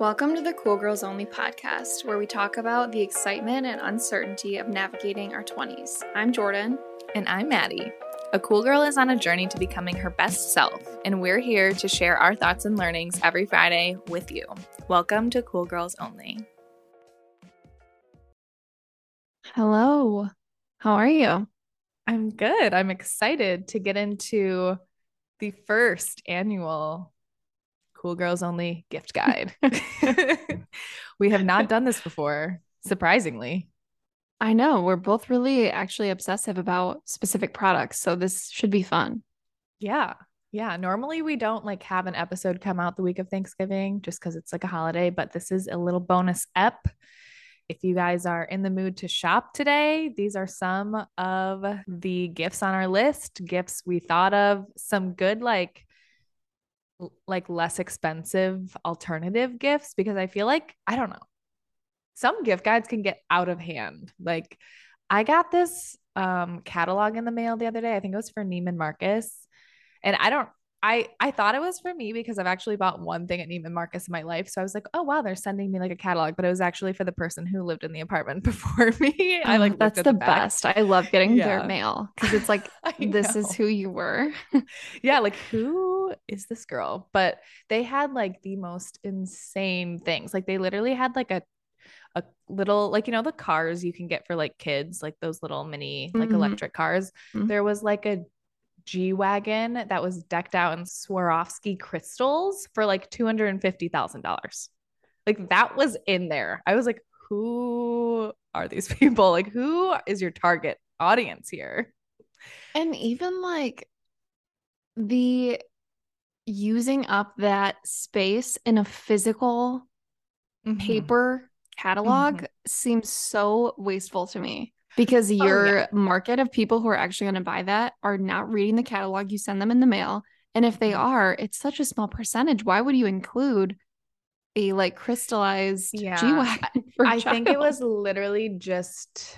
Welcome to the Cool Girls Only podcast, where we talk about the excitement and uncertainty of navigating our 20s. I'm Jordan. And I'm Maddie. A cool girl is on a journey to becoming her best self, and we're here to share our thoughts and learnings every Friday with you. Welcome to Cool Girls Only. Hello. How are you? I'm good. I'm excited to get into the first annual Cool Girls Only gift guide. we have not done this before, surprisingly. I know. We're both really actually obsessive about specific products. So this should be fun. Yeah. Yeah. Normally we don't like have an episode come out the week of Thanksgiving just because it's like a holiday, but this is a little bonus ep. If you guys are in the mood to shop today, these are some of the gifts on our list, gifts we thought of, some good like like less expensive alternative gifts because I feel like I don't know. Some gift guides can get out of hand. Like I got this um catalog in the mail the other day. I think it was for Neiman Marcus. And I don't I I thought it was for me because I've actually bought one thing at Neiman Marcus in my life. So I was like, oh wow, they're sending me like a catalog, but it was actually for the person who lived in the apartment before me. I like oh, that's the, the best. I love getting yeah. their mail because it's like this is who you were. yeah, like who is this girl? But they had like the most insane things. Like they literally had like a a little like you know the cars you can get for like kids like those little mini like mm-hmm. electric cars mm-hmm. there was like a G Wagon that was decked out in Swarovski crystals for like $250,000. Like that was in there. I was like, who are these people? Like, who is your target audience here? And even like the using up that space in a physical mm-hmm. paper catalog mm-hmm. seems so wasteful to me because your oh, yeah. market of people who are actually going to buy that are not reading the catalog you send them in the mail and if they mm-hmm. are it's such a small percentage why would you include a like crystallized yeah. g-wagon i think it was literally just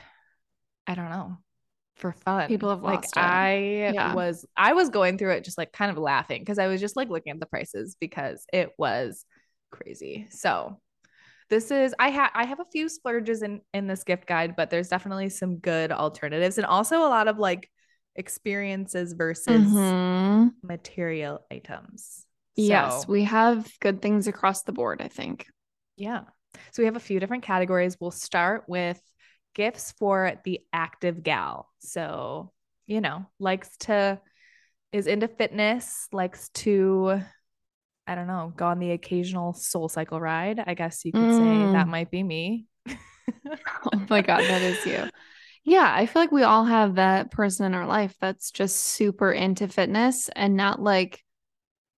i don't know for fun people have like i yeah. was i was going through it just like kind of laughing because i was just like looking at the prices because it was crazy so this is I have I have a few splurges in in this gift guide, but there's definitely some good alternatives and also a lot of like experiences versus mm-hmm. material items. So, yes, we have good things across the board, I think. Yeah. So we have a few different categories. We'll start with gifts for the active gal. So, you know, likes to is into fitness, likes to I don't know, go on the occasional soul cycle ride. I guess you could mm. say that might be me. oh my God, that is you. Yeah, I feel like we all have that person in our life that's just super into fitness and not like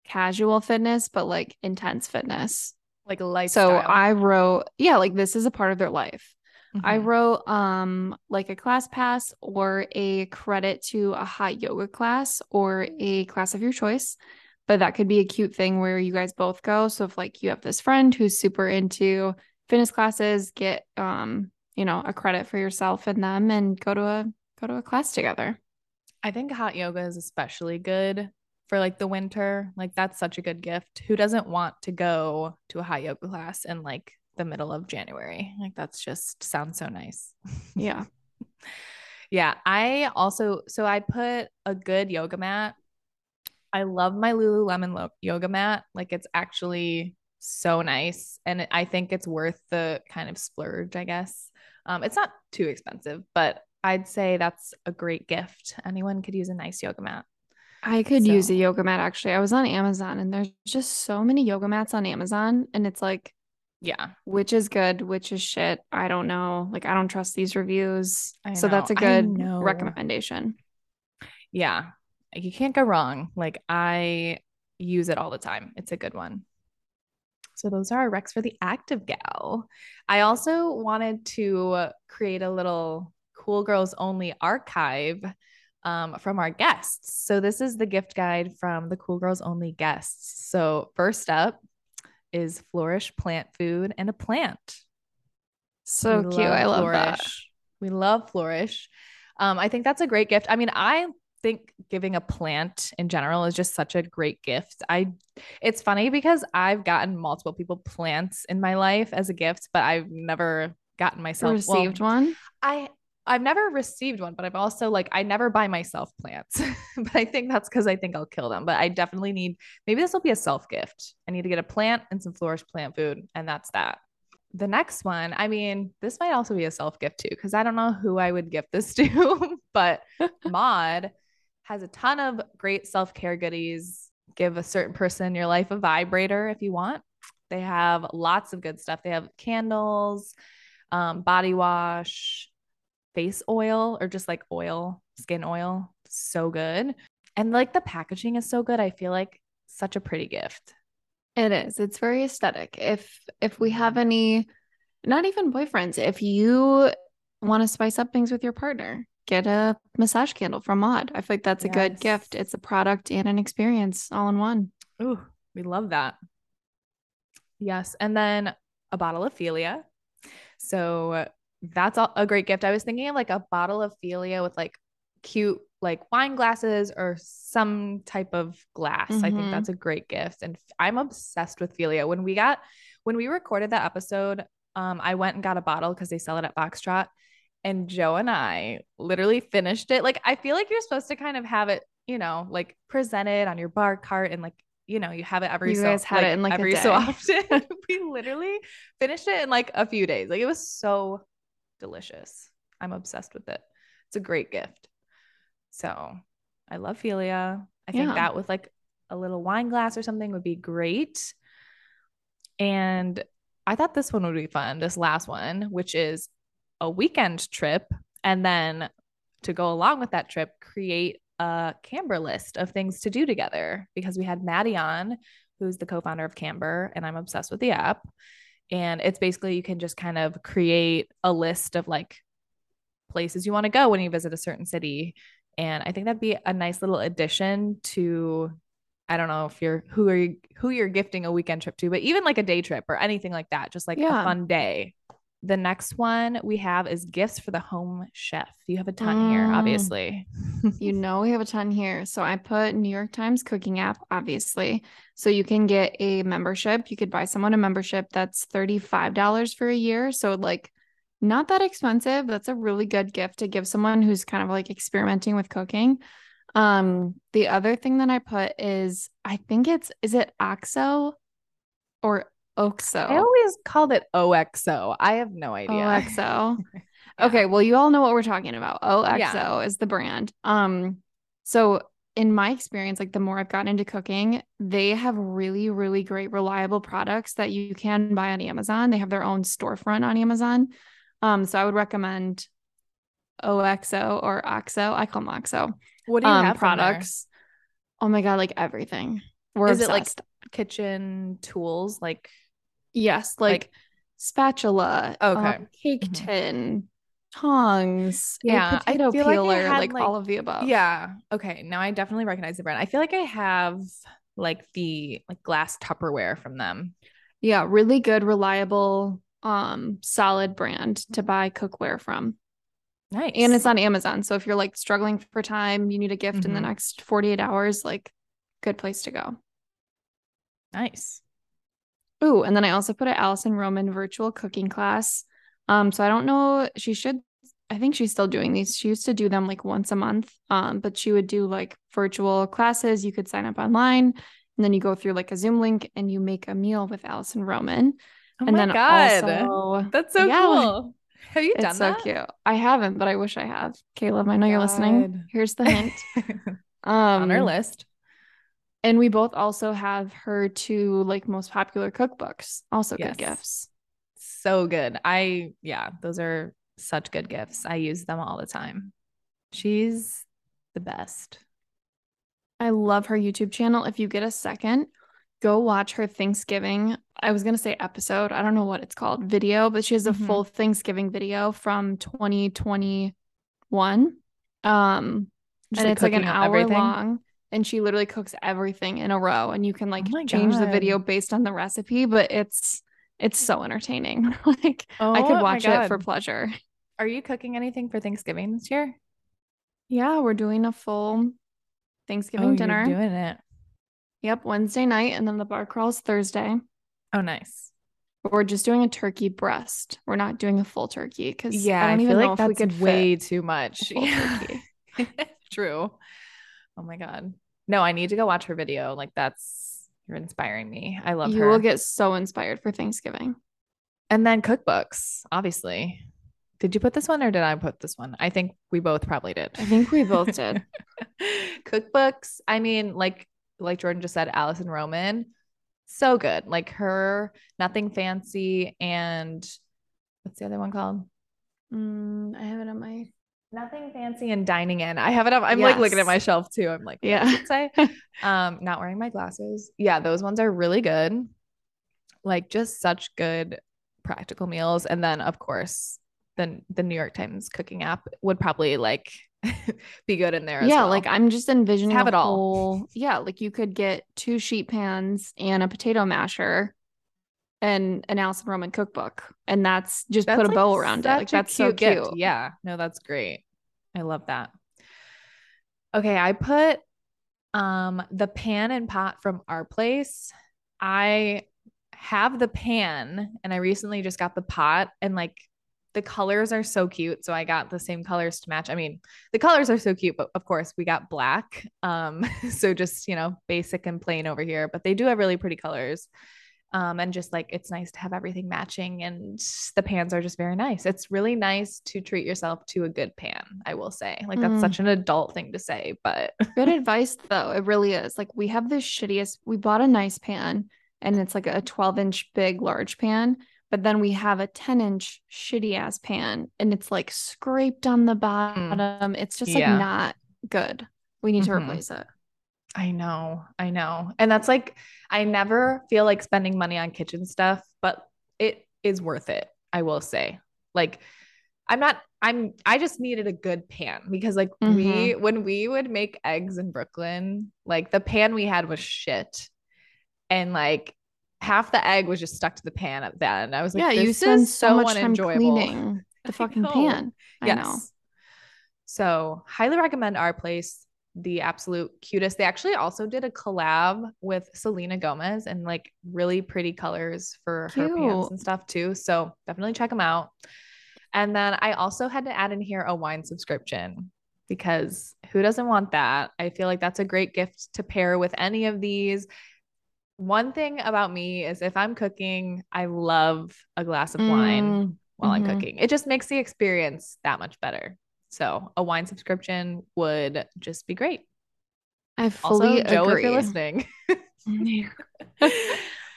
casual fitness, but like intense fitness. Like a lifestyle. So I wrote, yeah, like this is a part of their life. Mm-hmm. I wrote um like a class pass or a credit to a hot yoga class or a class of your choice but that could be a cute thing where you guys both go. So if like you have this friend who's super into fitness classes, get um, you know, a credit for yourself and them and go to a go to a class together. I think hot yoga is especially good for like the winter. Like that's such a good gift. Who doesn't want to go to a hot yoga class and like the middle of January? Like that's just sounds so nice. Yeah. yeah, I also so I put a good yoga mat I love my Lululemon lo- yoga mat. Like it's actually so nice. And I think it's worth the kind of splurge, I guess. Um, it's not too expensive, but I'd say that's a great gift. Anyone could use a nice yoga mat. I could so. use a yoga mat actually. I was on Amazon and there's just so many yoga mats on Amazon. And it's like, yeah, which is good, which is shit. I don't know. Like, I don't trust these reviews. So that's a good recommendation. Yeah you can't go wrong. Like I use it all the time. It's a good one. So those are our recs for the active gal. I also wanted to create a little cool girls only archive um, from our guests. So this is the gift guide from the cool girls only guests. So first up is Flourish Plant Food and a Plant. So we cute. I love Flourish. that. We love Flourish. Um, I think that's a great gift. I mean, I think giving a plant in general is just such a great gift. I it's funny because I've gotten multiple people plants in my life as a gift, but I've never gotten myself received well, one. I I've never received one, but I've also like I never buy myself plants. but I think that's because I think I'll kill them. But I definitely need maybe this will be a self gift. I need to get a plant and some flourish plant food, and that's that. The next one, I mean, this might also be a self gift too, because I don't know who I would gift this to, but Maude has a ton of great self care goodies. Give a certain person in your life a vibrator if you want. They have lots of good stuff. They have candles, um, body wash, face oil, or just like oil, skin oil. So good. And like the packaging is so good. I feel like such a pretty gift. It is. It's very aesthetic. If if we have any not even boyfriends, if you want to spice up things with your partner, get a massage candle from Maude. I feel like that's yes. a good gift. It's a product and an experience all in one. Ooh, we love that. Yes. And then a bottle of Figlia. So that's a great gift. I was thinking of like a bottle of Figlia with like cute like wine glasses or some type of glass. Mm-hmm. I think mm-hmm. that's a great gift. And I'm obsessed with Figlia. When we got when we recorded that episode, um, I went and got a bottle because they sell it at Foxtrot. And Joe and I literally finished it. Like I feel like you're supposed to kind of have it, you know, like presented on your bar cart and like you know, you have it every you so guys had like, it in like every so often. we literally finished it in like a few days. Like it was so delicious. I'm obsessed with it. It's a great gift. So I love Figlia. I think yeah. that with like a little wine glass or something would be great. And I thought this one would be fun, this last one, which is a weekend trip. And then to go along with that trip, create a Camber list of things to do together because we had Maddie on, who's the co founder of Camber, and I'm obsessed with the app. And it's basically you can just kind of create a list of like places you want to go when you visit a certain city. And I think that'd be a nice little addition to I don't know if you're who are you who you're gifting a weekend trip to, but even like a day trip or anything like that, just like yeah. a fun day. The next one we have is gifts for the home chef. You have a ton mm. here, obviously. you know, we have a ton here. So I put New York Times cooking app, obviously. So you can get a membership. You could buy someone a membership that's $35 for a year. So, like, not that expensive. That's a really good gift to give someone who's kind of like experimenting with cooking. Um, the other thing that I put is I think it's is it OXO or OXO? I always called it OXO. I have no idea. OXO. yeah. Okay, well you all know what we're talking about. OXO yeah. is the brand. Um, so in my experience, like the more I've gotten into cooking, they have really, really great, reliable products that you can buy on Amazon. They have their own storefront on Amazon. Um, so I would recommend OXO or OXO. I call them OXO. What do you um, have products? Oh my god, like everything. We're Is obsessed. it like kitchen tools? Like yes, like, like spatula, okay, um, cake mm-hmm. tin, tongs, yeah, potato peeler, like, like, all of the above. Yeah. Okay. Now I definitely recognize the brand. I feel like I have like the like glass Tupperware from them. Yeah, really good, reliable, um, solid brand to buy cookware from. Nice. And it's on Amazon. So if you're like struggling for time, you need a gift mm-hmm. in the mm-hmm. next 48 hours, like good place to go. Nice. Ooh, and then I also put an Alison Roman virtual cooking class. Um, so I don't know, she should I think she's still doing these. She used to do them like once a month. Um, but she would do like virtual classes. You could sign up online and then you go through like a Zoom link and you make a meal with Alison Roman. Oh and my then god. Also, That's so yeah, cool. Have you done it's that? so cute. I haven't, but I wish I have. Caleb, I know you're listening. Here's the hint. um, On our list. And we both also have her two like most popular cookbooks. Also yes. good gifts. So good. I yeah, those are such good gifts. I use them all the time. She's the best. I love her YouTube channel. If you get a second, go watch her Thanksgiving. I was gonna say episode. I don't know what it's called, video, but she has a mm-hmm. full Thanksgiving video from 2021. Um, Just and like it's like an hour everything. long, and she literally cooks everything in a row, and you can like oh change God. the video based on the recipe, but it's it's so entertaining. like oh, I could oh watch it for pleasure. Are you cooking anything for Thanksgiving this year? Yeah, we're doing a full Thanksgiving oh, dinner. Doing it. Yep, Wednesday night, and then the bar crawls Thursday. Oh, nice. We're just doing a turkey breast. We're not doing a full turkey because yeah, I don't I even know like if we could way too much. turkey. True. Oh my god. No, I need to go watch her video. Like that's you're inspiring me. I love you her. will get so inspired for Thanksgiving. And then cookbooks, obviously. Did you put this one or did I put this one? I think we both probably did. I think we both did. cookbooks. I mean, like like Jordan just said, Alison Roman, so good. Like her, nothing fancy, and what's the other one called? Mm, I have it on my nothing fancy and dining in. I have it up. I'm yes. like looking at my shelf too. I'm like, yeah. say? um, not wearing my glasses. Yeah, those ones are really good. Like just such good practical meals. And then of course the the New York Times cooking app would probably like be good in there. yeah, well. like I'm just envisioning have it whole, all. Yeah, like you could get two sheet pans and a potato masher and an Alison Roman cookbook, and that's just that's put a like bow around it. Like that's so cute. Gift. Yeah, no, that's great. I love that. Okay, I put um the pan and pot from our place. I have the pan and I recently just got the pot and like the colors are so cute. So I got the same colors to match. I mean, the colors are so cute, but of course we got black. Um, so just, you know, basic and plain over here, but they do have really pretty colors. Um, and just like it's nice to have everything matching and the pans are just very nice. It's really nice to treat yourself to a good pan, I will say. Like that's mm. such an adult thing to say, but good advice though. It really is. Like we have this shittiest, we bought a nice pan and it's like a 12 inch big large pan but then we have a 10 inch shitty ass pan and it's like scraped on the mm. bottom. Mm. It's just like yeah. not good. We need mm-hmm. to replace it. I know. I know. And that's like, I never feel like spending money on kitchen stuff, but it is worth it. I will say. Like, I'm not, I'm, I just needed a good pan because, like, mm-hmm. we, when we would make eggs in Brooklyn, like, the pan we had was shit. And like, half the egg was just stuck to the pan at the end. I was like, yeah, you spend so, so much time cleaning the fucking pan. I yes. know. So highly recommend our place. The absolute cutest. They actually also did a collab with Selena Gomez and like really pretty colors for Cute. her pants and stuff too. So definitely check them out. And then I also had to add in here a wine subscription because who doesn't want that? I feel like that's a great gift to pair with any of these one thing about me is if I'm cooking, I love a glass of wine mm, while mm-hmm. I'm cooking. It just makes the experience that much better. So a wine subscription would just be great. I fully also, Joe, agree. if you're listening.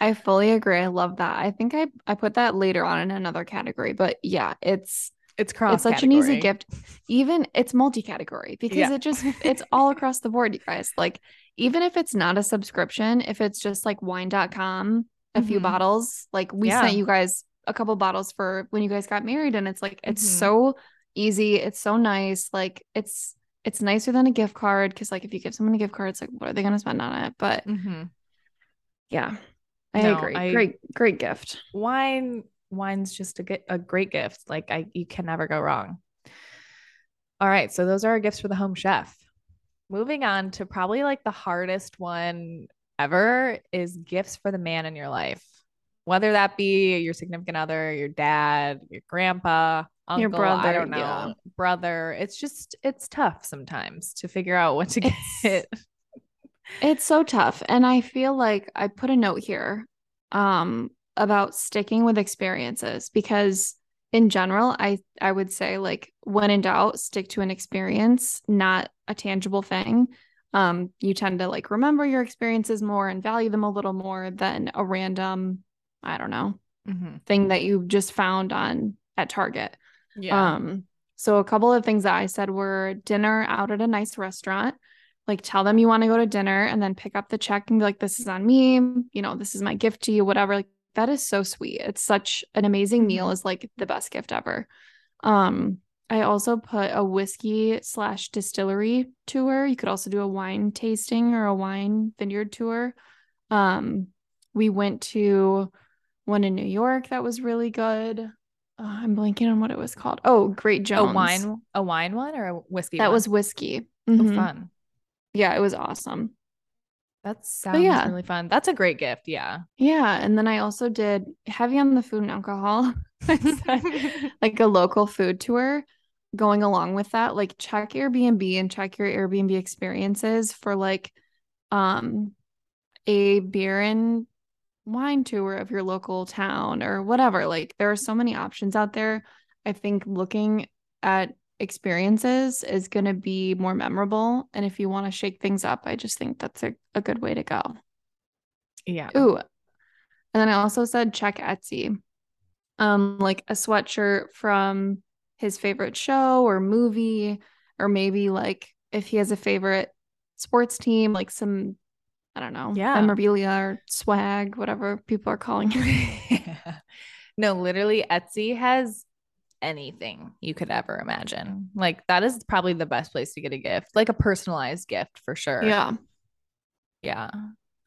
I fully agree. I love that. I think I I put that later on in another category, but yeah, it's it's cross. It's such an easy gift. Even it's multi-category because yeah. it just it's all across the board, you guys. Like even if it's not a subscription, if it's just like wine.com, a mm-hmm. few bottles, like we yeah. sent you guys a couple bottles for when you guys got married and it's like it's mm-hmm. so easy, it's so nice. Like it's it's nicer than a gift card because like if you give someone a gift card, it's like what are they gonna spend on it? But mm-hmm. yeah, I no, agree. I, great, great gift. Wine wine's just a, a great gift. Like I, you can never go wrong. All right, so those are our gifts for the home chef. Moving on to probably like the hardest one ever is gifts for the man in your life. Whether that be your significant other, your dad, your grandpa, uncle, your brother, I don't know, yeah. brother. It's just it's tough sometimes to figure out what to get. It's, it's so tough. And I feel like I put a note here. Um about sticking with experiences because in general i i would say like when in doubt stick to an experience not a tangible thing um you tend to like remember your experiences more and value them a little more than a random i don't know mm-hmm. thing that you just found on at target yeah um so a couple of things that i said were dinner out at a nice restaurant like tell them you want to go to dinner and then pick up the check and be like this is on me you know this is my gift to you whatever like that is so sweet. It's such an amazing meal mm-hmm. is like the best gift ever. Um, I also put a whiskey slash distillery tour. You could also do a wine tasting or a wine vineyard tour. Um, we went to one in New York that was really good. Uh, I'm blanking on what it was called. Oh, Great Jones. A wine, a wine one or a whiskey? That one? was whiskey. mm-hmm. fun. Yeah, it was awesome. That sounds yeah. really fun. That's a great gift. Yeah. Yeah. And then I also did heavy on the food and alcohol, like a local food tour going along with that. Like check Airbnb and check your Airbnb experiences for like um a beer and wine tour of your local town or whatever. Like there are so many options out there. I think looking at experiences is going to be more memorable. And if you want to shake things up, I just think that's a, a good way to go. Yeah. Ooh. And then I also said check Etsy. Um, like a sweatshirt from his favorite show or movie, or maybe like if he has a favorite sports team, like some, I don't know, yeah. memorabilia or swag, whatever people are calling it. No, literally, Etsy has anything you could ever imagine. Like that is probably the best place to get a gift, like a personalized gift for sure. Yeah. Yeah.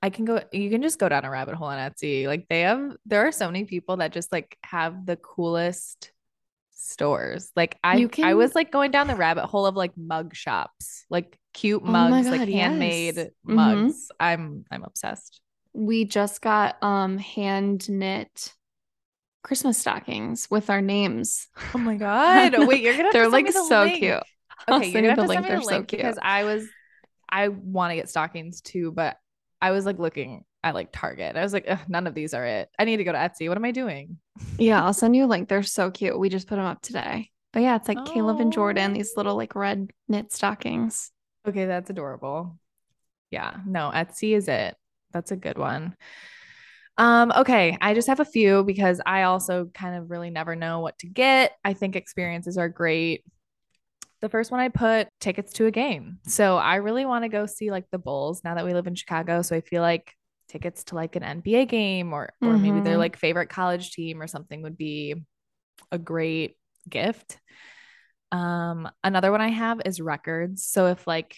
I can go you can just go down a rabbit hole on Etsy. Like they have there are so many people that just like have the coolest stores. Like I can... I was like going down the rabbit hole of like mug shops, like cute oh mugs, God, like handmade yes. Mm-hmm. mugs. Mm-hmm. I'm I'm obsessed. We just got um hand knit Christmas stockings with our names. Oh my god! Wait, you're gonna they're like the so link. cute. Okay, you're gonna have to link. send me the link so because I was I want to get stockings too, but I was like looking at like Target. I was like, none of these are it. I need to go to Etsy. What am I doing? Yeah, I'll send you a link. They're so cute. We just put them up today. But yeah, it's like oh. Caleb and Jordan, these little like red knit stockings. Okay, that's adorable. Yeah, no, Etsy is it. That's a good one. Um, okay, I just have a few because I also kind of really never know what to get. I think experiences are great. The first one I put tickets to a game. So I really want to go see like the Bulls now that we live in Chicago. So I feel like tickets to like an NBA game or or mm-hmm. maybe their like favorite college team or something would be a great gift. Um, another one I have is records. So if like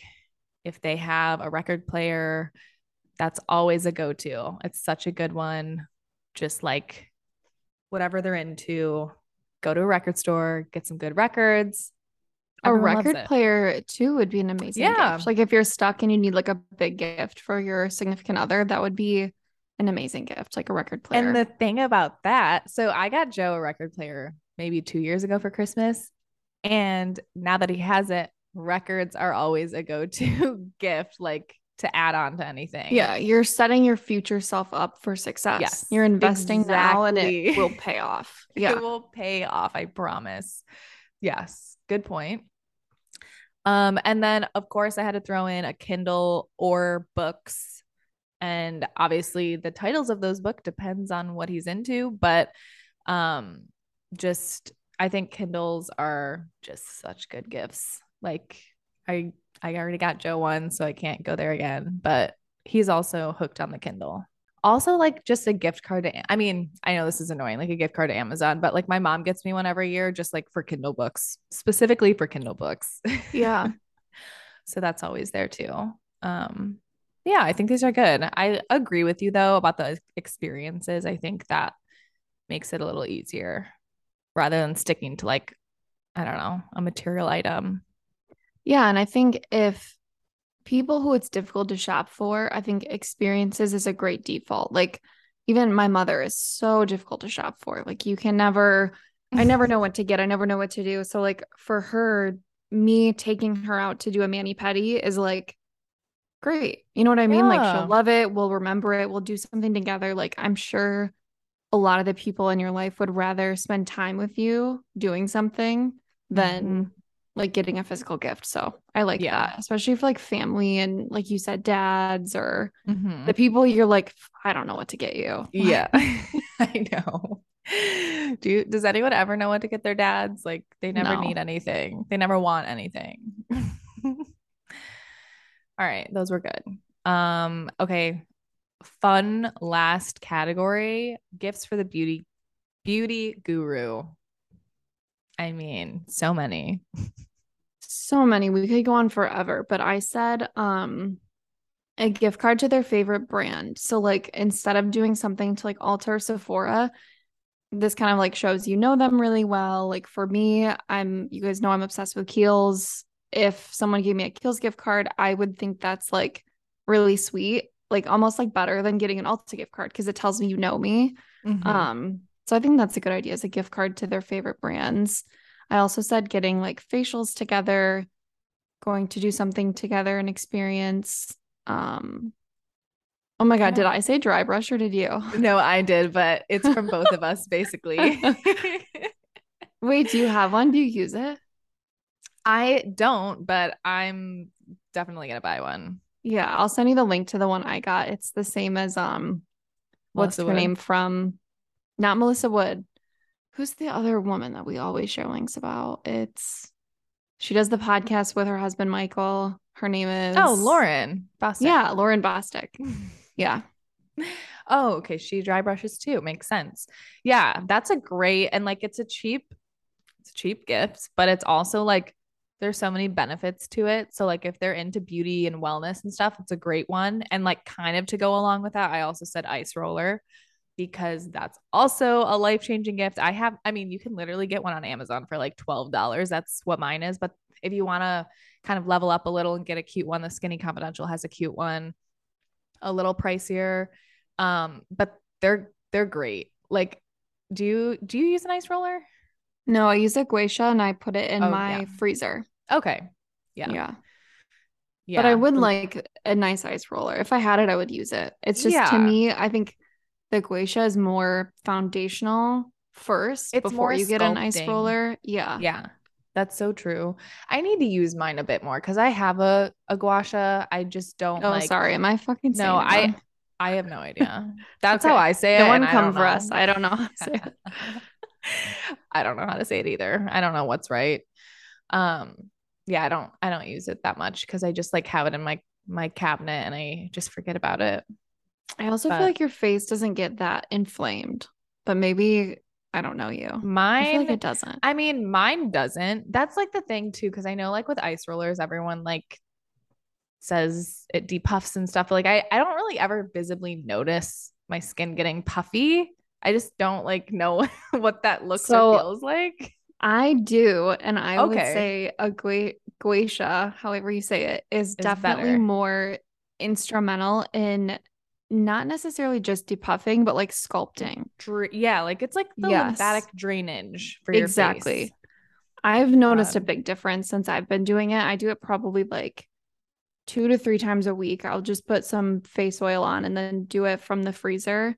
if they have a record player that's always a go to. It's such a good one. Just like whatever they're into, go to a record store, get some good records. A record player too would be an amazing yeah. gift. Like if you're stuck and you need like a big gift for your significant other, that would be an amazing gift, like a record player. And the thing about that, so I got Joe a record player maybe two years ago for Christmas. And now that he has it, records are always a go-to gift. Like to add on to anything. Yeah, you're setting your future self up for success. Yes, you're investing exactly. now and it will pay off. Yeah, it will pay off. I promise. Yes, good point. Um, and then of course I had to throw in a Kindle or books. And obviously the titles of those books depends on what he's into, but um just I think Kindles are just such good gifts. Like I I already got Joe one, so I can't go there again. But he's also hooked on the Kindle. Also, like just a gift card to, I mean, I know this is annoying, like a gift card to Amazon, but like my mom gets me one every year just like for Kindle books, specifically for Kindle books. Yeah. so that's always there too. Um, yeah, I think these are good. I agree with you though about the experiences. I think that makes it a little easier rather than sticking to like, I don't know, a material item. Yeah. And I think if people who it's difficult to shop for, I think experiences is a great default. Like, even my mother is so difficult to shop for. Like, you can never, I never know what to get. I never know what to do. So, like, for her, me taking her out to do a mani pedi is like great. You know what I mean? Yeah. Like, she'll love it. We'll remember it. We'll do something together. Like, I'm sure a lot of the people in your life would rather spend time with you doing something than mm-hmm like getting a physical gift. So I like yeah. that, especially for like family and like you said, dads or mm-hmm. the people you're like, I don't know what to get you. Yeah, I know. Do you, does anyone ever know what to get their dads? Like they never no. need anything. They never want anything. All right, those were good. Um, okay. Fun last category, gifts for the beauty beauty guru. I mean, so many. so many. We could go on forever, but I said um a gift card to their favorite brand. So like instead of doing something to like Ulta Sephora, this kind of like shows you know them really well. Like for me, I'm you guys know I'm obsessed with Kiehl's. If someone gave me a Kiehl's gift card, I would think that's like really sweet, like almost like better than getting an Ulta gift card because it tells me you know me. Mm-hmm. Um, so I think that's a good idea as a gift card to their favorite brands. I also said getting like facials together, going to do something together and experience. Um, oh my God, yeah. did I say dry brush or did you? No, I did, but it's from both of us basically. Wait, do you have one? Do you use it? I don't, but I'm definitely gonna buy one. Yeah, I'll send you the link to the one I got. It's the same as um what's Melissa her Wood? name from not Melissa Wood. Who's the other woman that we always share links about? It's she does the podcast with her husband Michael. Her name is Oh, Lauryn Bosstick. Yeah, Lauryn Bosstick. yeah. Oh, okay. She dry brushes too. Makes sense. Yeah, that's a great and like it's a cheap, it's a cheap gift, but it's also like there's so many benefits to it. So like if they're into beauty and wellness and stuff, it's a great one. And like kind of to go along with that, I also said ice roller because that's also a life changing gift. I have, I mean, you can literally get one on Amazon for like $12. That's what mine is. But if you want to kind of level up a little and get a cute one, the Skinny Confidential has a cute one, a little pricier. Um, but they're, they're great. Like, do you, do you use an ice roller? No, I use a Guasha and I put it in oh, my yeah. freezer. Okay. Yeah. Yeah. Yeah. But I would like a nice ice roller. If I had it, I would use it. It's just yeah. to me, I think the Guasha is more foundational first it's before you get an ice roller. Yeah. Yeah. That's so true. I need to use mine a bit more because I have a, a gua sha. I just don't oh, like sorry. Am I fucking No, I I have no idea. That's okay. how I say no it. No one come for us. I don't know how to say it. I don't know how to say it either. I don't know what's right. Um yeah, I don't I don't use it that much because I just like have it in my my cabinet and I just forget about it. I also but, feel like your face doesn't get that inflamed, but maybe I don't know you. Mine, like it doesn't. I mean, mine doesn't. That's like the thing too, because I know like with ice rollers, everyone like says it depuffs and stuff. Like I, I don't really ever visibly notice my skin getting puffy. I just don't like know what that looks so, or feels like. I do, and I okay. would say a gu- guasha, however you say it, is, is definitely better. more instrumental in not necessarily just depuffing, but like sculpting. yeah, like it's like the yes. lymphatic drainage for your face. exactly. I've noticed um, a big difference since I've been doing it. I do it probably like two to three times a week. I'll just put some face oil on and then do it from the freezer.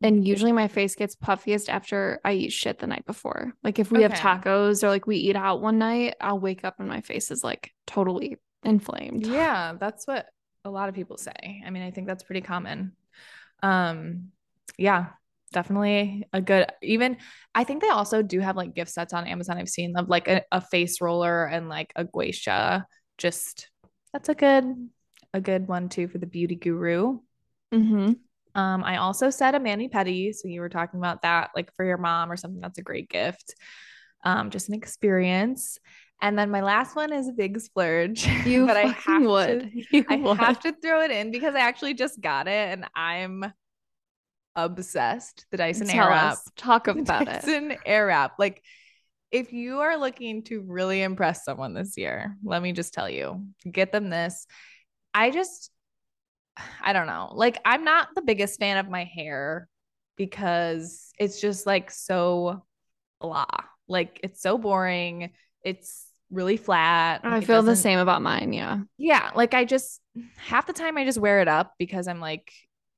And usually my face gets puffiest after I eat shit the night before. Like if we okay. have tacos or like we eat out one night, I'll wake up and my face is like totally inflamed. Yeah, that's what a lot of people say. I mean, I think that's pretty common. Um, yeah, definitely a good even I think they also do have like gift sets on Amazon. I've seen of like a, a face roller and like a guasha. Just that's a good a good one too for the beauty guru. Mm-hmm. Um, I also said a mani pedi. So you were talking about that, like for your mom or something. That's a great gift. Um, just an experience. And then my last one is a big splurge. You but I have would. To, I would. have to throw it in because I actually just got it and I'm obsessed. The Dyson Tell Airwrap. Us. Talk about Dyson it. Dyson Airwrap. Like if you are looking to really impress someone this year, let me just tell you, get them this. I just I don't know. Like I'm not the biggest fan of my hair because it's just like so blah. Like it's so boring. It's really flat. I feel the same about mine. Yeah. Yeah. Like I just half the time I just wear it up because I'm like,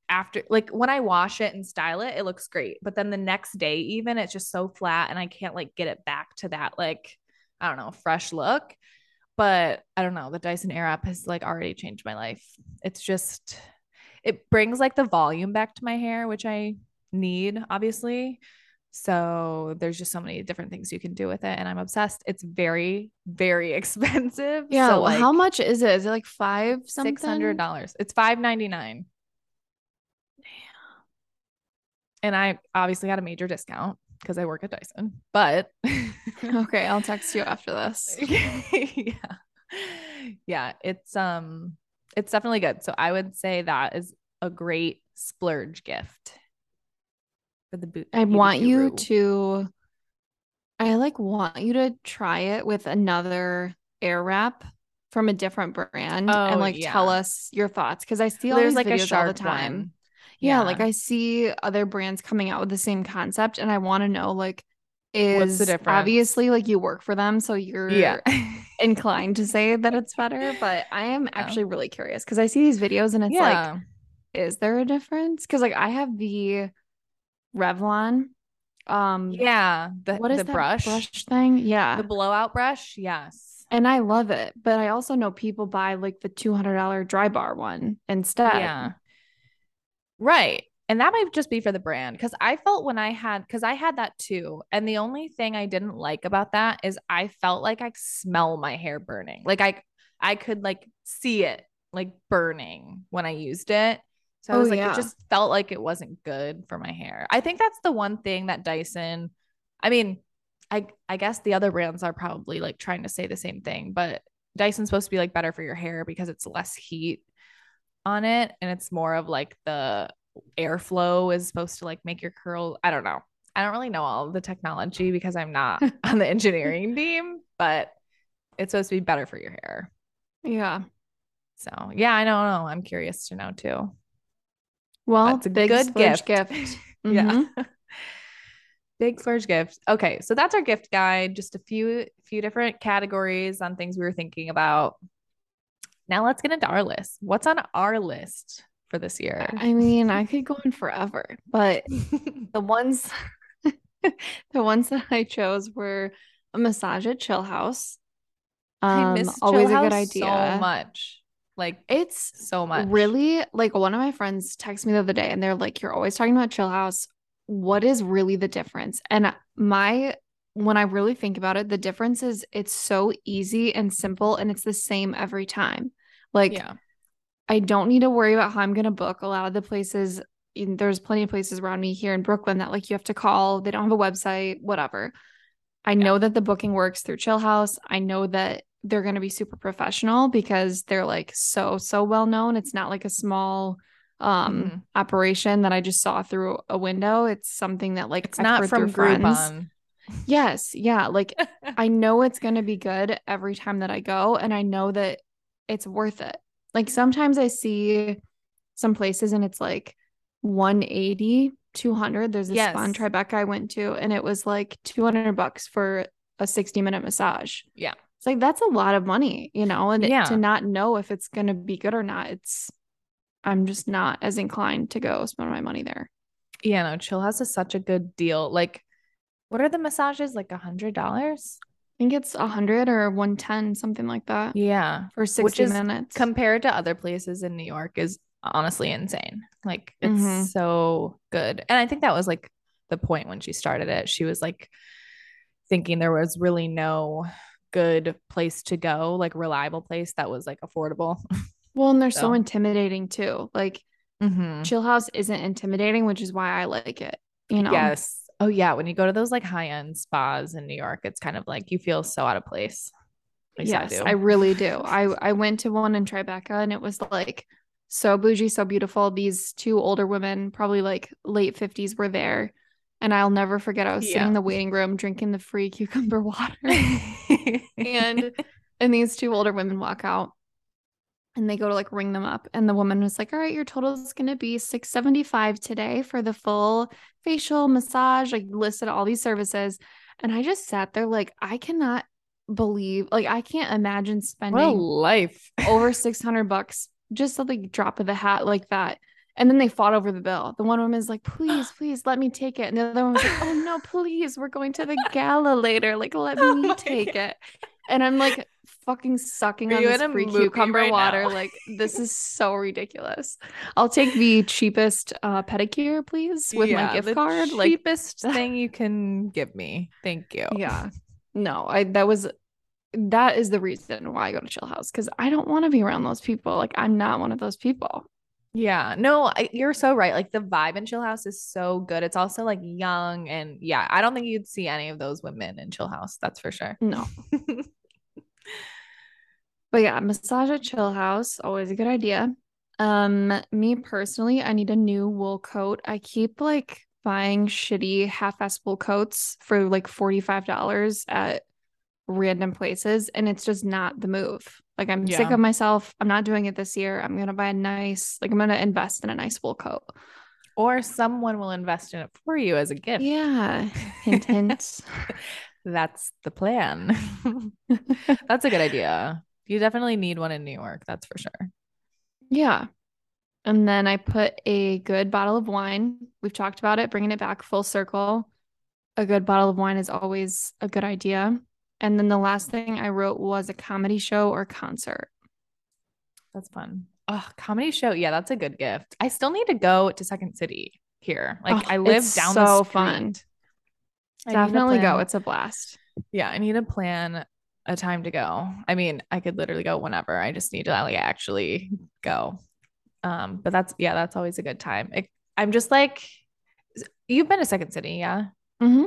after like when I wash it and style it, it looks great. But then the next day, even it's just so flat and I can't like get it back to that like, I don't know, fresh look. But I don't know. The Dyson Airwrap has like already changed my life. It's just it brings like the volume back to my hair, which I need, obviously. So there's just so many different things you can do with it. And I'm obsessed. It's very, very expensive. Yeah. So like, how much is it? Is it like five something? Six hundred dollars. It's five ninety nine. And I obviously got a major discount because I work at Dyson. But okay, I'll text you after this. yeah. Yeah. It's um it's definitely good. So I would say that is a great splurge gift for the boot. I want you to I like want you to try it with another air wrap from a different brand Oh, and like yeah. tell us your thoughts because I see all There's these like a videos all the time. one. Yeah, like I see other brands coming out with the same concept, and I want to know like is What's the difference? obviously like you work for them, so you're yeah. inclined to say that it's better, but I am actually really curious because I see these videos and it's like, is there a difference? Because like I have the Revlon, um, yeah. The, what is the that brush? brush thing? Yeah, The blowout brush. Yes. and I love it, but I also know people buy like the two hundred dollar dry bar one instead. Yeah. Right. And that might just be for the brand because I felt when I had, because I had that too. And the only thing I didn't like about that is I felt like I smell my hair burning. Like I, I could like see it like burning when I used it. So I Oh, was like, yeah. it just felt like it wasn't good for my hair. I think that's the one thing that Dyson, I mean, I I guess the other brands are probably like trying to say the same thing, but Dyson's supposed to be like better for your hair because it's less heat on it and it's more of like the airflow is supposed to like make your curl. I don't know. I don't really know all the technology because I'm not on the engineering team, but it's supposed to be better for your hair. yeah. So yeah, I don't know. I'm curious to know too. Well, That's a big good gift. gift. Yeah. Mhm. Big splurge gift. Okay, so that's our gift guide. Just a few few different categories on things we were thinking about. Now let's get into our list. What's on our list for this year? I mean, I could go on forever, but the ones the ones that I chose were a massage at Chill House. I Um, miss always Chill a good idea. so much. Like It's so much. really like one of my friends texted me the other day and they're like, You're always talking about Chill House. What is really the difference? And my when I really think about it, the difference is it's so easy and simple and it's the same every time. Like yeah. I don't need to worry about how I'm going to book. A lot of the places, there's plenty of places around me here in Brooklyn that like you have to call. They don't have a website, whatever. I know that the booking works through Chill House. I know that they're going to be super professional because they're like so so well known. It's not like a small um Mhm. operation that I just saw through a window. It's something that like It's not from friends. Groupon. Yes, yeah, like I know it's going to be good every time that I go and I know that it's worth it. Like sometimes I see some places and it's like 180, 200. There's this Yes. spa in Tribeca I went to and it was like 200 bucks for a 60 minute massage. Yeah. It's like that's a lot of money, you know, and Yeah. to not know if it's going to be good or not, it's I'm just not as inclined to go spend my money there. Yeah, no, Chill House is such a good deal. Like, what are the massages? Like a hundred dollars? I think it's a 100 or 110, something like that Yeah. for 60 Which minutes. compared to other places in New York is honestly insane. Like it's Mhm. so good. And I think that was like the point when she started it. She was like thinking there was really no good place to go, like reliable place that was like affordable. Well, and they're so So. intimidating too. Like Mm-hmm. Chill House isn't intimidating, which is why I like it. You know, Yes. Oh yeah. When you go to those like high end spas in New York, it's kind of like you feel so out of place. Yes, do. I, really do. I I went to one in Tribeca and it was like so bougie, so beautiful. These two older women, probably like late fifties, were there, and I'll never forget. I was sitting in the waiting room drinking the free cucumber water, and and these two older women walk out. And they go to like ring them up. And the woman was like, All right, your total is gonna be 675 today for the full facial massage, like listed all these services. And I just sat there like, I cannot believe, like, I can't imagine spending life. over 600 bucks just a like drop of the hat like that. And then they fought over the bill. The one woman is like, please, please let me take it. And the other one was like, oh no, please, we're going to the gala later. Like, let Oh me my take God. it. And I'm like fucking sucking Are on this free cucumber right water. now? Like, this is so ridiculous. I'll take the cheapest uh, pedicure, please, with my gift the card. Like, cheapest thing you can give me. Thank you. yeah. No, I that was that is the reason why I go to Chill House because I don't want to be around those people. Like, I'm not one of those people. Yeah, no, I, you're so right. Like the vibe in Chill House is so good. It's also like young and yeah, I don't think you'd see any of those women in Chill House. That's for sure. No. But yeah, massage at Chill House, always a good idea. Um, me personally, I need a new wool coat. I keep like buying shitty half-ass wool coats for like $45 at random places and it's just not the move. Like I'm yeah. sick of myself. I'm not doing it this year. I'm going to buy a nice like I'm going to invest in a nice wool coat. Or someone will invest in it for you as a gift. Yeah. Hint hint. That's the plan. That's a good idea. You definitely need one in New York, that's for sure. Yeah. And then I put a good bottle of wine. We've talked about it, bringing it back full circle. A good bottle of wine is always a good idea. And then the last thing I wrote was a comedy show or concert. That's fun. Oh, comedy show. Yeah, that's a good gift. I still need to go to Second City here. Like oh, I live down so the street. fun. Definitely go. It's a blast. Yeah, I need to plan a time to go. I mean, I could literally go whenever. I just need to like actually go. Um, but that's yeah, that's always a good time. It, I'm just like, you've been to Second City, yeah? Mm-hmm.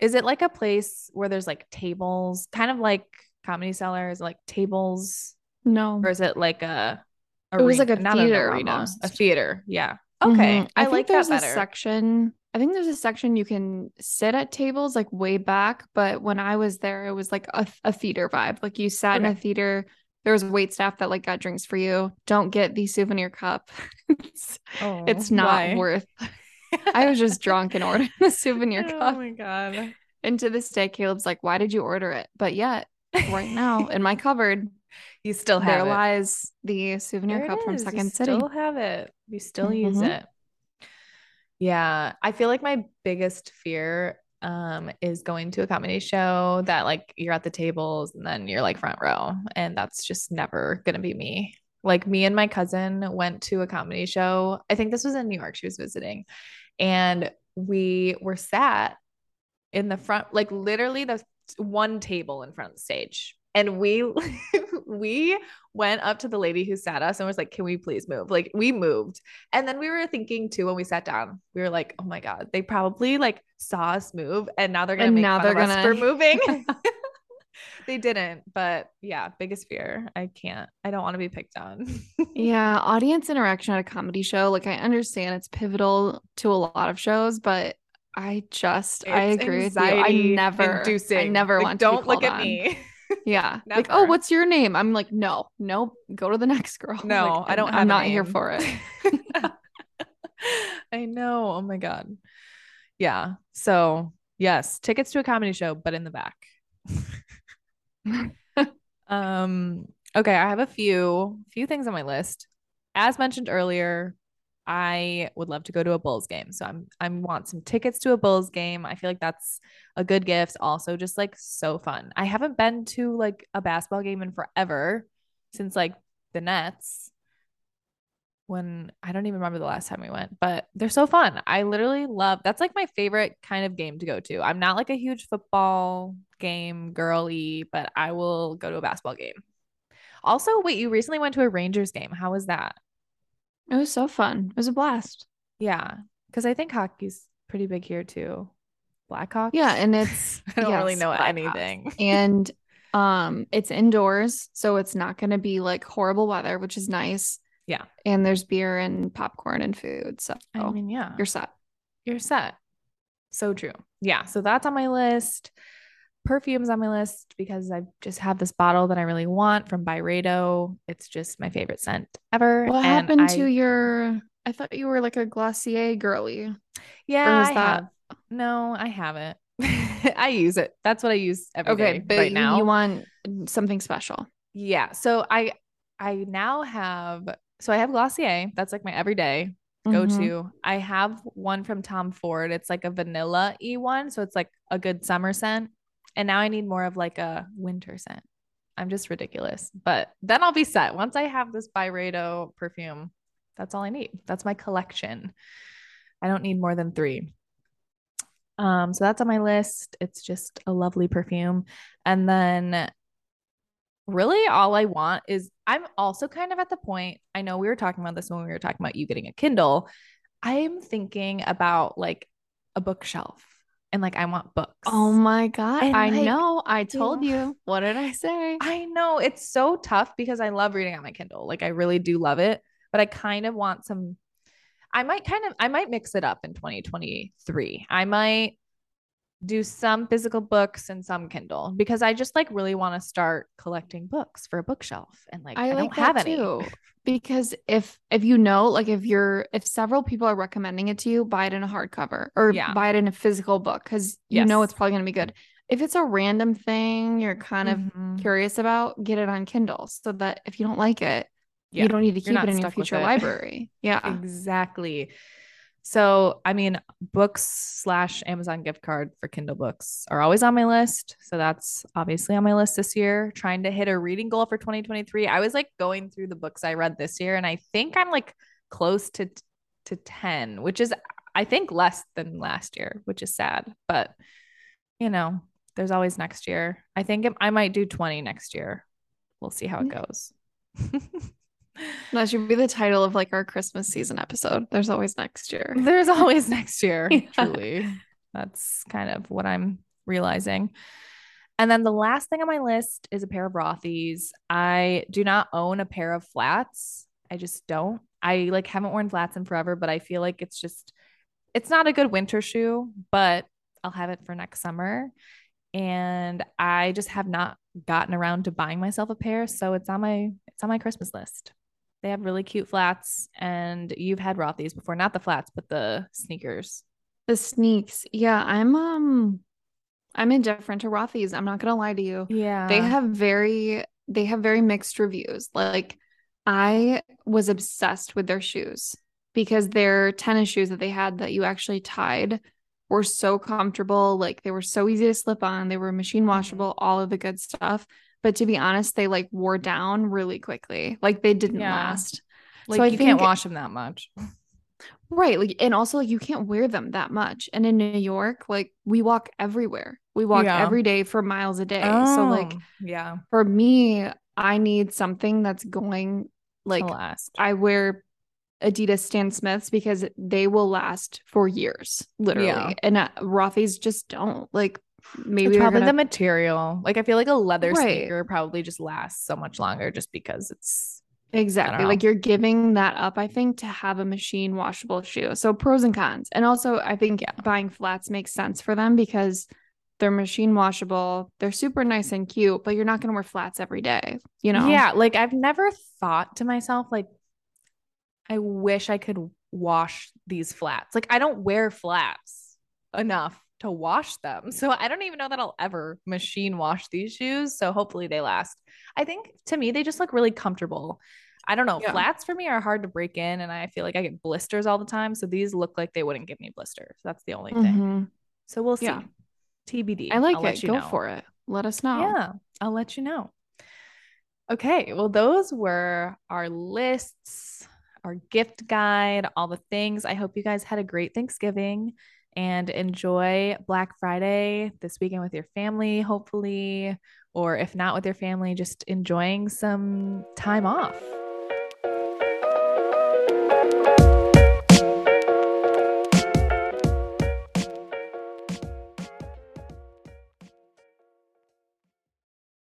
Is it like a place where there's like tables, kind of like Comedy Cellars, like tables? No. Or is it like a? Arena, it was like a theater, arena, a theater. Yeah. Okay. Mm-hmm. I, I like there's that better. a section. I think there's a section you can sit at tables like way back, but when I was there, it was like a, a theater vibe. Like you sat okay. in a theater. There was wait staff that like got drinks for you. Don't get the souvenir cup. it's, oh, it's not why? worth. I was just drunk and ordered the souvenir oh cup. Oh my god! And to this day, Caleb's like, "Why did you order it?" But yet, right now in my cupboard, you still have there it. lies the souvenir there cup from Second you City. Still have it. You still mm-hmm. use it. Yeah, I feel like my biggest fear um is going to a comedy show that like you're at the tables and then you're like front row and that's just never going to be me. Like me and my cousin went to a comedy show. I think this was in New York. She was visiting. And we were sat in the front like literally the one table in front of the stage. And we we went up to the lady who sat us and was like can we please move? Like we moved. And then we were thinking too when we sat down we were like oh my god they probably like saw us move and now they're gonna and make now fun they're gonna... us for moving they didn't but yeah biggest fear i can't i don't want to be picked on yeah audience interaction at a comedy show like i understand it's pivotal to a lot of shows but I just it's I agree with you. I never inducing. I never like, want don't look at on. me. Yeah. like, oh, what's your name? I'm like, no, no, go to the next girl. No, like, I don't I'm not here for it. I know. Oh my God. Yeah. So yes, tickets to a comedy show, but in the back. um, okay, I have a few few things on my list. As mentioned earlier, I would love to go to a Bulls game. So I'm I want some tickets to a Bulls game. I feel like that's a good gift. Also, just like so fun. I haven't been to like a basketball game in forever since like the Nets. When I don't even remember the last time we went, but they're so fun. I literally love that's like my favorite kind of game to go to. I'm not like a huge football game girly, but I will go to a basketball game. Also, wait, you recently went to a Rangers game. How was that? It was so fun. It was a blast. Yeah. Cause I think hockey's pretty big here too. Blackhawks. Yeah. And it's I don't yes, really know anything. and um it's indoors, so it's not gonna be like horrible weather, which is nice. Yeah. And there's beer and popcorn and food. So I mean, yeah. You're set. You're set. So true. Yeah. So that's on my list perfumes on my list because I just have this bottle that I really want from Byredo. It's just my favorite scent ever. What and happened I, to your? I thought you were like a Glossier girly. Yeah, I that... have. No, I haven't. I use it. That's what I use every okay, day right now. You want something special? Yeah. So I I now have so I have Glossier. That's like my everyday go to. Mm-hmm. I have one from Tom Ford. It's like a vanilla e one, so it's like a good summer scent. And now I need more of like a winter scent. I'm just ridiculous. But then I'll be set. Once I have this Byredo perfume, that's all I need. That's my collection. I don't need more than three. Um, so that's on my list. It's just a lovely perfume. And then really all I want is I'm also kind of at the point. I know we were talking about this when we were talking about you getting a Kindle. I'm thinking about like a bookshelf and like I want books. Oh my god. And I like, know. I told you, you. What did I say? I know. It's so tough because I love reading on my Kindle. Like I really do love it, but I kind of want some I might kind of I might mix it up in 2023. I might do some physical books and some Kindle because I just like really want to start collecting books for a bookshelf and like I, I like don't have any. Too. Because if if you know, like if you're if several people are recommending it to you, buy it in a hardcover or yeah. buy it in a physical book because you yes. know it's probably gonna be good. If it's a random thing you're kind of mm-hmm. curious about, get it on Kindle so that if you don't like it, yeah. you don't need to keep it in your future library. Yeah. Exactly. So, I mean, books slash Amazon gift card for Kindle books are always on my list. So, that's obviously on my list this year. Trying to hit a reading goal for 2023. I was like going through the books I read this year, and I think I'm like close to to 10, which is, I think, less than last year, which is sad. But, you know, there's always next year. I think I might do 20 next year. We'll see how it goes. That should be the title of like our Christmas season episode. There's always next year. There's always next year. yeah. Truly. That's kind of what I'm realizing. And then the last thing on my list is a pair of Rothy's. I do not own a pair of flats. I just don't. I like haven't worn flats in forever, but I feel like it's just it's not a good winter shoe, but I'll have it for next summer. And I just have not gotten around to buying myself a pair, so it's on my it's on my Christmas list. They have really cute flats, and you've had Rothy's before, not the flats, but the sneakers. The sneaks. Yeah, I'm um I'm indifferent to Rothy's. I'm not gonna lie to you. Yeah. They have very they have very mixed reviews. Like I was obsessed with their shoes because their tennis shoes that they had that you actually tied were so comfortable. Like they were so easy to slip on. They were machine mm-hmm. washable, all of the good stuff. But to be honest, they like wore down really quickly. Like they didn't yeah. last. Like so you think, can't wash them that much. Right. Like and also like you can't wear them that much. And in New York, like we walk everywhere. We walk yeah. every day for miles a day. Oh, so like yeah. For me, I need something that's going like last. I wear Adidas Stan Smiths because they will last for years, literally. Yeah. And uh, Rothy's just don't. Like maybe probably the material. Like I feel like a leather right. sneaker probably just lasts so much longer just because it's exactly like you're giving that up. I think to have a machine washable shoe. So pros and cons, and also I think yeah. buying flats makes sense for them because they're machine washable. They're super nice and cute, but you're not going to wear flats every day, you know? Yeah. Like I've never thought to myself, like, I wish I could wash these flats. Like I don't wear flats enough to wash them. So I don't even know that I'll ever machine wash these shoes. So hopefully they last. I think to me, they just look really comfortable. I don't know. Yeah. Flats for me are hard to break in, and I feel like I get blisters all the time. So these look like they wouldn't give me blisters. That's the only thing. Mm-hmm. So we'll see. Yeah. TBD. I like I'll it. Go know. for it. Let us know. Yeah, I'll let you know. Okay. Well, those were our lists, our gift guide, all the things. I hope you guys had a great Thanksgiving and enjoy Black Friday this weekend with your family, hopefully, or if not with your family, just enjoying some time off.